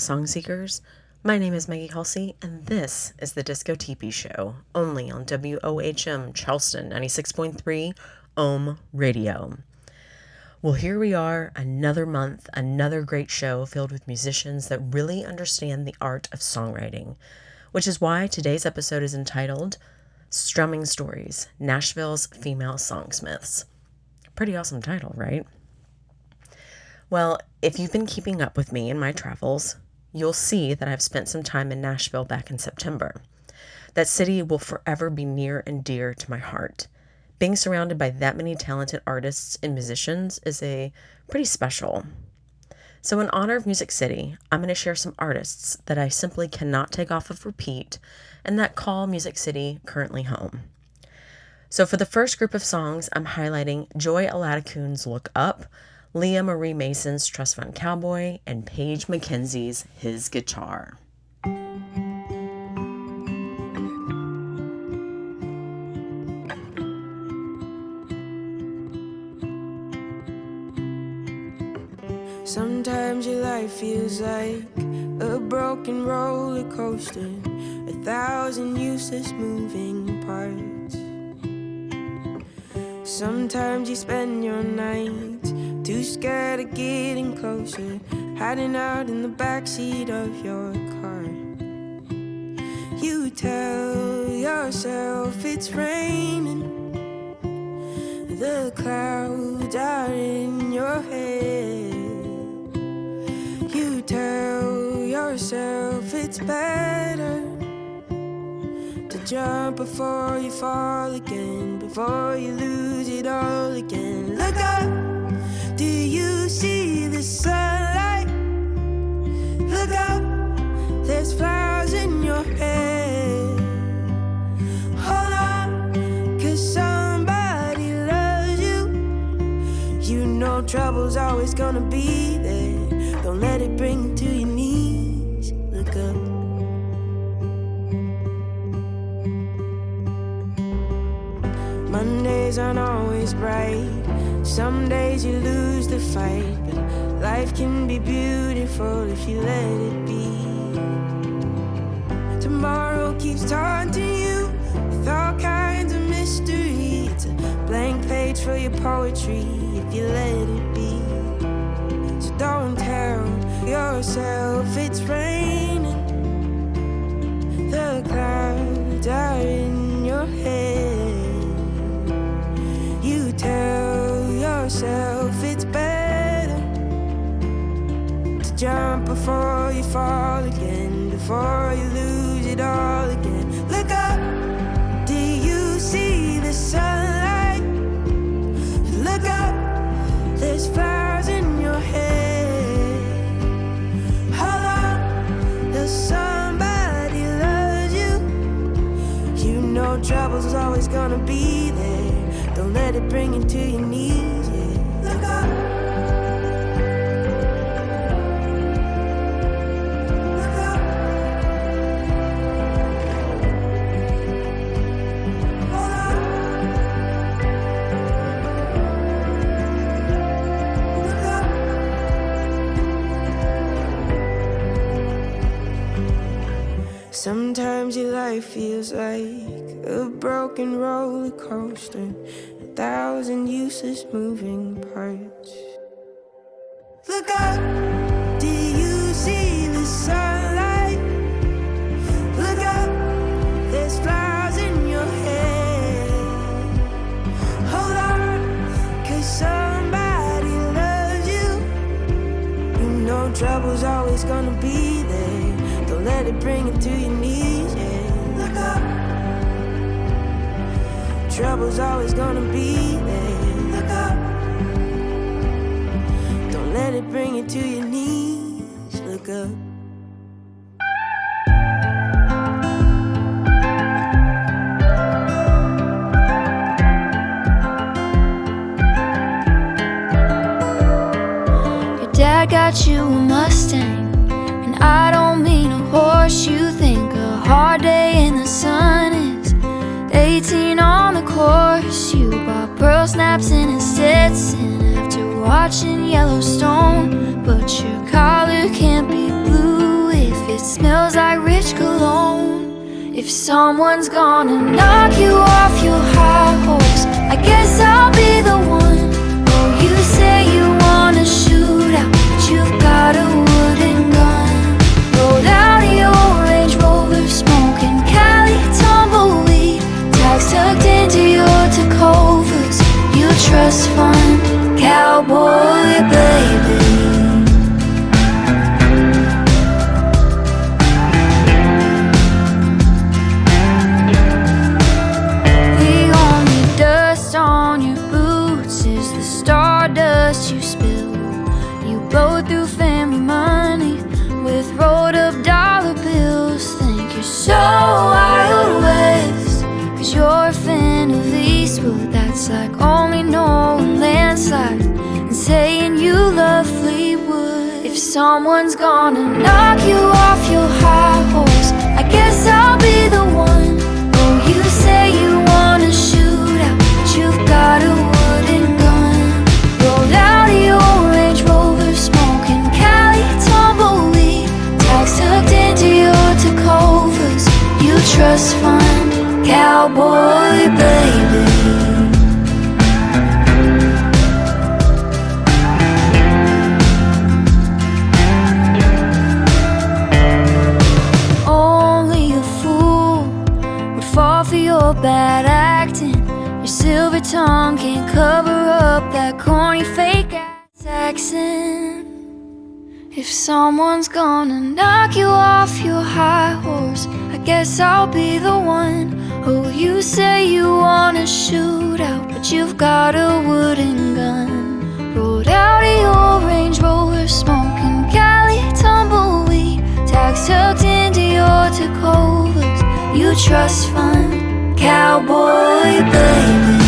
Song seekers. My name is Maggie Halsey, and this is the Disco Teepee Show, only on WOHM Charleston 96.3 Ohm Radio. Well, here we are, another month, another great show filled with musicians that really understand the art of songwriting, which is why today's episode is entitled Strumming Stories Nashville's Female Songsmiths. Pretty awesome title, right? Well, if you've been keeping up with me in my travels, you'll see that I've spent some time in Nashville back in September. That city will forever be near and dear to my heart. Being surrounded by that many talented artists and musicians is a pretty special. So, in honor of Music City, I'm going to share some artists that I simply cannot take off of repeat and that call Music City currently home. So, for the first group of songs, I'm highlighting Joy Oladokun's Look Up, Leah Marie Mason's Trust Fund Cowboy, and Paige McKenzie's His Guitar. Sometimes your life feels like a broken roller coaster, a thousand useless moving parts. Sometimes you spend your nights too scared of getting closer, hiding out in the backseat of your car. You tell yourself it's raining, the clouds are in your head. You tell yourself it's better to jump before you fall again, before you lose it all again. Look up, trouble's always gonna be there. Don't let it bring you to your knees. Look up. Mondays aren't always bright. Some days you lose the fight, but life can be beautiful if you let it be. Tomorrow keeps taunting you for your poetry if you let it be. So don't tell yourself it's raining. The clouds are in your head. You tell yourself it's better to jump before you fall again, before you lose it all again. Know trouble's always gonna be there. Don't let it bring you to your knees. Yeah. Look up. Sometimes your life feels like broken roller coaster, a thousand useless moving parts. Look up, do you see the sunlight? Look up, there's flowers in your head. Hold on, cause somebody loves you. You know trouble's always gonna be there. Don't let it bring you to your knees, yeah. Trouble's always gonna be there. Look up. Don't let it bring you to your knees. Look up. Your dad got you pearl snaps and a in after watching Yellowstone, but your collar can't be blue if it smells like rich cologne. If someone's gonna knock you off your high horse, I guess I'll be the one. Trust fund, cowboy baby. The only dust on your boots is the stardust you spill. Like only knowing landslide and saying you love Fleetwood. If someone's gonna knock you off your high horse, I guess I'll be the one. Oh, you say you wanna shoot out, but you've got a wooden gun. Rolled out of your Range Rover, smoking Cali tumbleweed. Tags tucked into your Tecovas. You trust fund, cowboy baby. Someone's gonna knock you off your high horse, I guess I'll be the one. Oh, you say you wanna shoot out, but you've got a wooden gun. Rolled out of your Range Rover, smoking Cali tumbleweed. Tags tucked into your Tecovas. You trust fund, cowboy baby.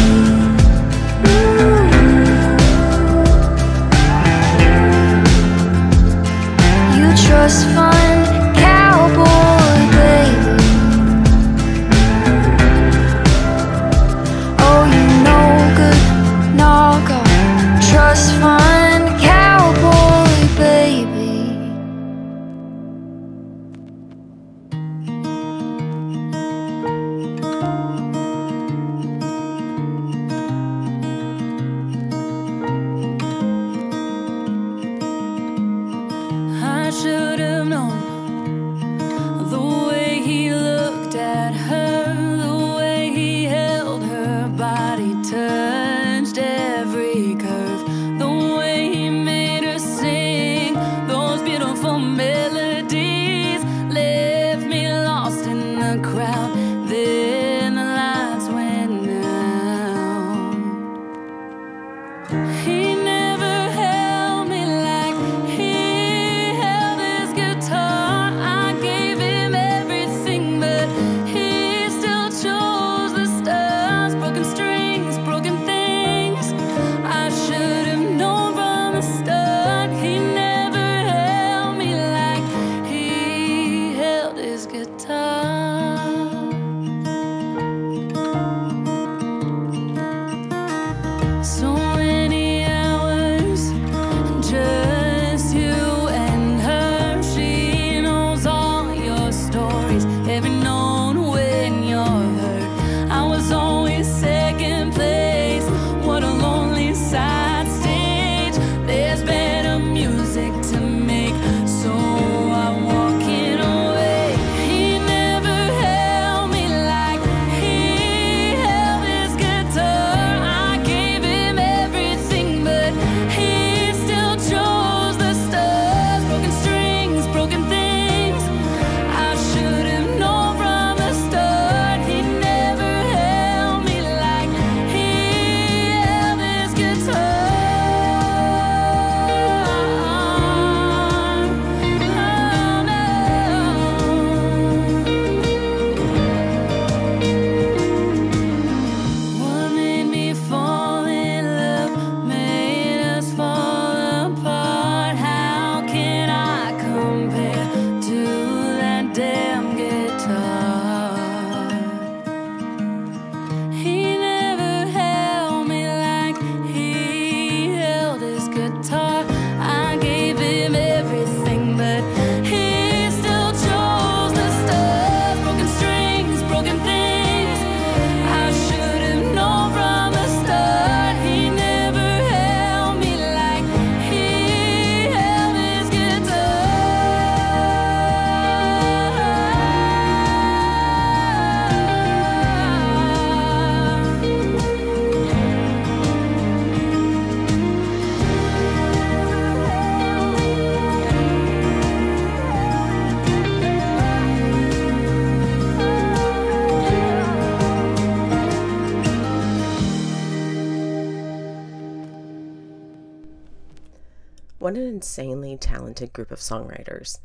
Insanely talented group of songwriters.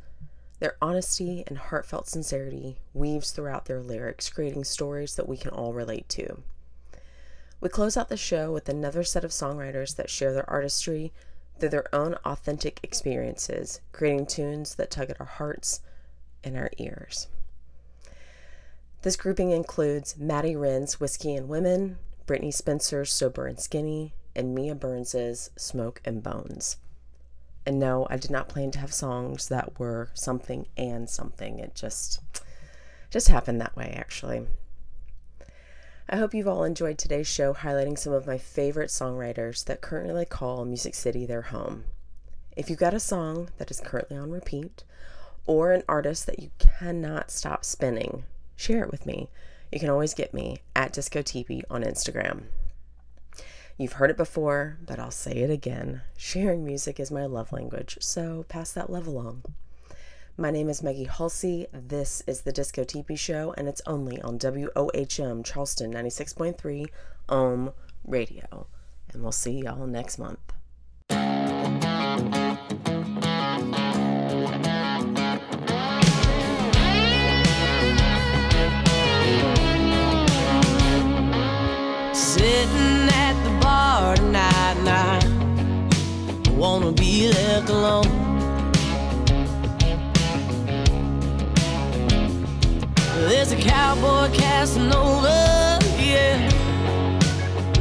Their honesty and heartfelt sincerity weaves throughout their lyrics, creating stories that we can all relate to. We close out the show with another set of songwriters that share their artistry through their own authentic experiences, creating tunes that tug at our hearts and our ears. This grouping includes Maddie Wren's Whiskey and Women, Brittney Spencer's Sober and Skinny, and Mia Burns's Smoke and Bones. And no, I did not plan to have songs that were something and something. It just just happened that way actually. I hope you've all enjoyed today's show highlighting some of my favorite songwriters that currently call Music City their home. If you've got a song that is currently on repeat or an artist that you cannot stop spinning, share it with me. You can always get me at Disco Teepee on Instagram. You've heard it before, but I'll say it again. Sharing music is my love language, so pass that love along. My name is Maggie Halsey. This is the Disco Teepee Show, and it's only on WOHM Charleston 96.3 Ohm Radio. And we'll see y'all next month. Cowboy casting over, yeah,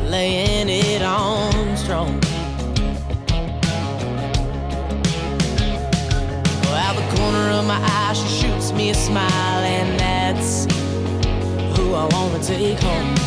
laying it on strong. Out the corner of my eye, she shoots me a smile, and that's who I wanna take home.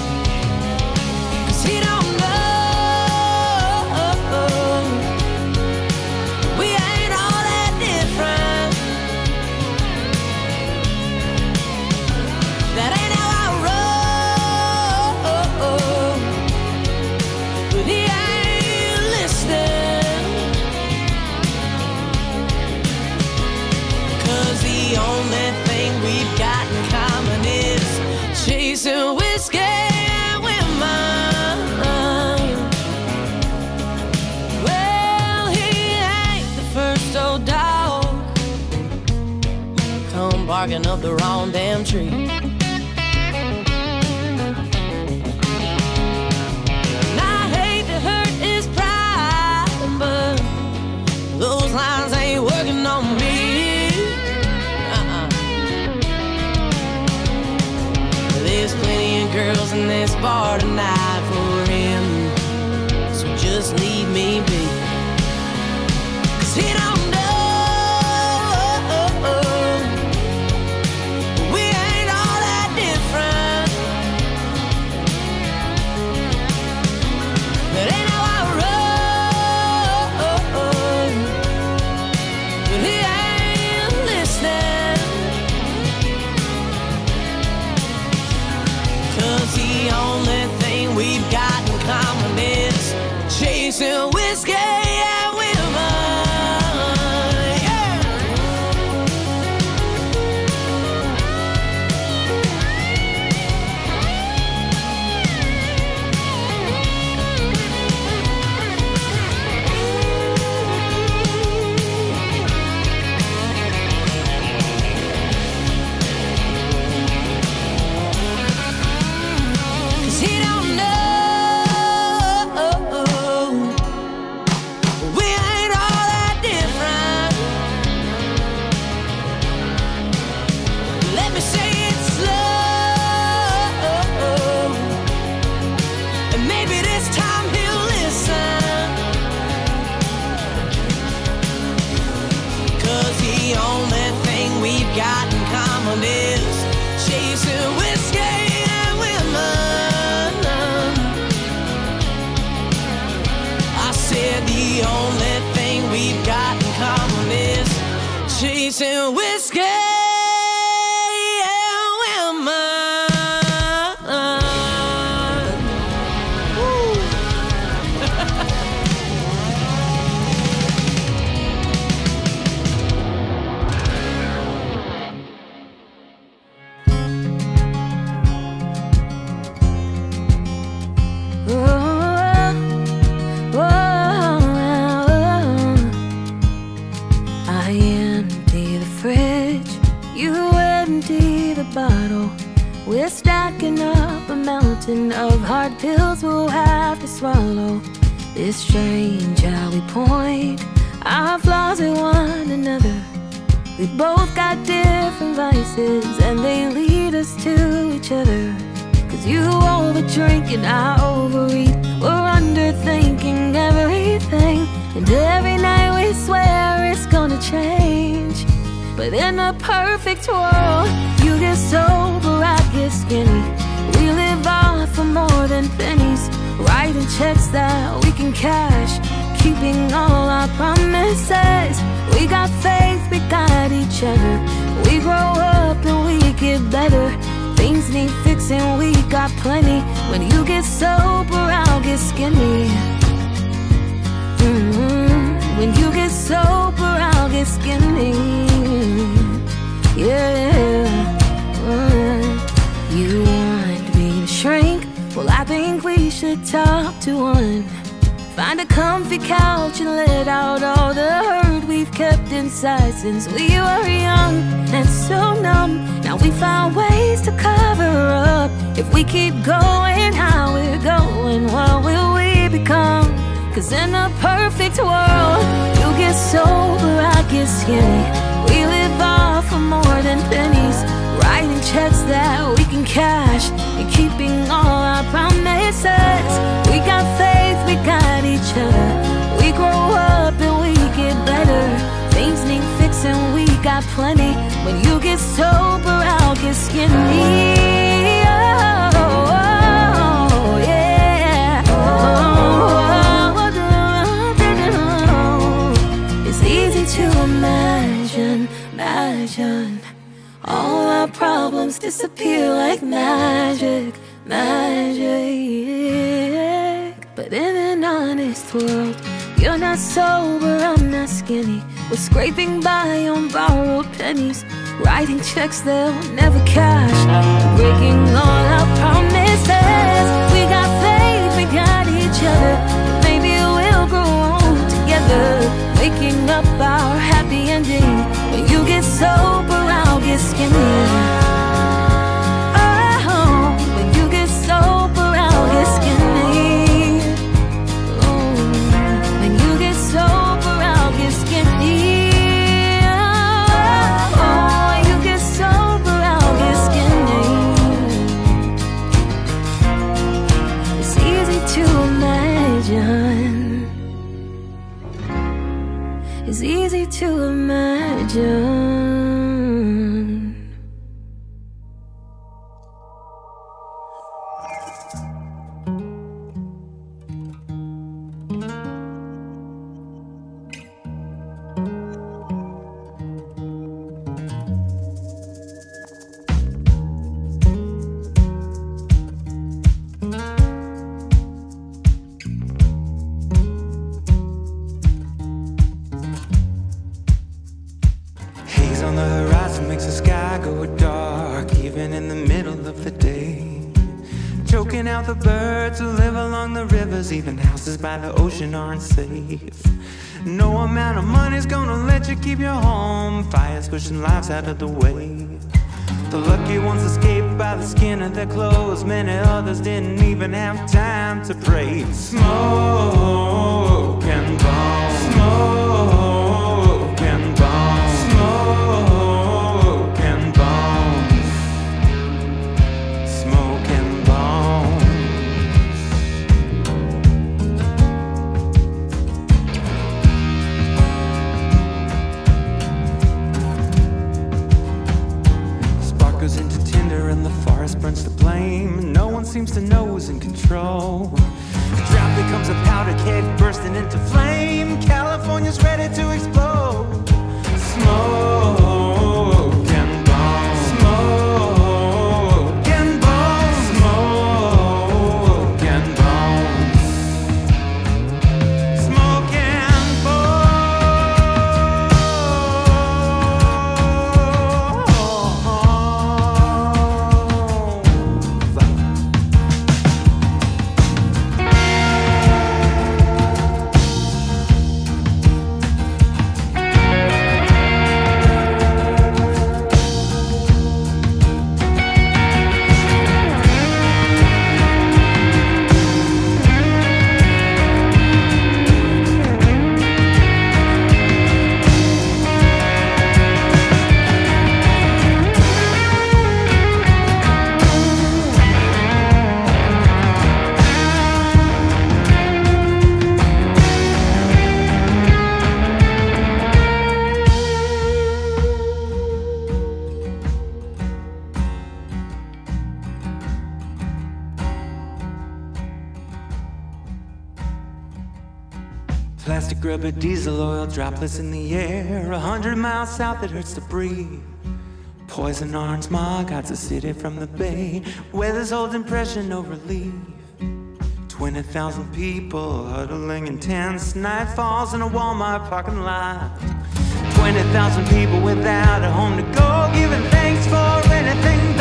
And women. Well, he ain't the first old dog come barking up the wrong damn tree. In this bar tonight for him, so just leave me he don't It's strange how we point our flaws at one another. We both got different vices and they lead us to each other. Cause you overdrink and I overeat. We're underthinking everything. And every night we swear it's gonna change. But in a perfect world, you get sober, I get skinny. We live off for more than pennies. Writing checks that we can cash. Keeping all our promises. We got faith, we got each other. We grow up and we get better. Things need fixing, we got plenty. When you get sober, I'll get skinny. Mhm. When you get sober, I'll get skinny. Yeah. Talk to one. Find a comfy couch and let out all the hurt we've kept inside since we were young and so numb. Now we found ways to cover up. If we keep going how we're going, what will we become? Cause in a perfect world, you get sober, I get skinny. We live off for more than pennies. Checks that we can cash and keeping all our promises. We got faith, we got each other. We grow up and we get better. Things need fixing, we got plenty. When you get sober, I'll get skinny. Disappear like magic, magic. But in an honest world, you're not sober, I'm not skinny. We're scraping by on borrowed pennies, writing checks they'll never cash, breaking all our promises. We got faith, we got each other. Maybe we'll grow old together, making up our happy ending. When you get sober, I'll get skinny. By the ocean aren't safe. No amount of money's gonna let you keep your home. Fires pushing lives out of the way. The lucky ones escaped by the skin of their clothes. Many others didn't even have time to pray. Smoke and bone. Smoke grub rubber, diesel oil droplets in the air. A hundred miles south, it hurts to breathe. Poison orange smog hides the city from the bay. Weather's holding pressure, no relief. 20,000 people huddling in tents. Night falls in a Walmart parking lot. 20,000 people without a home to go, giving thanks for anything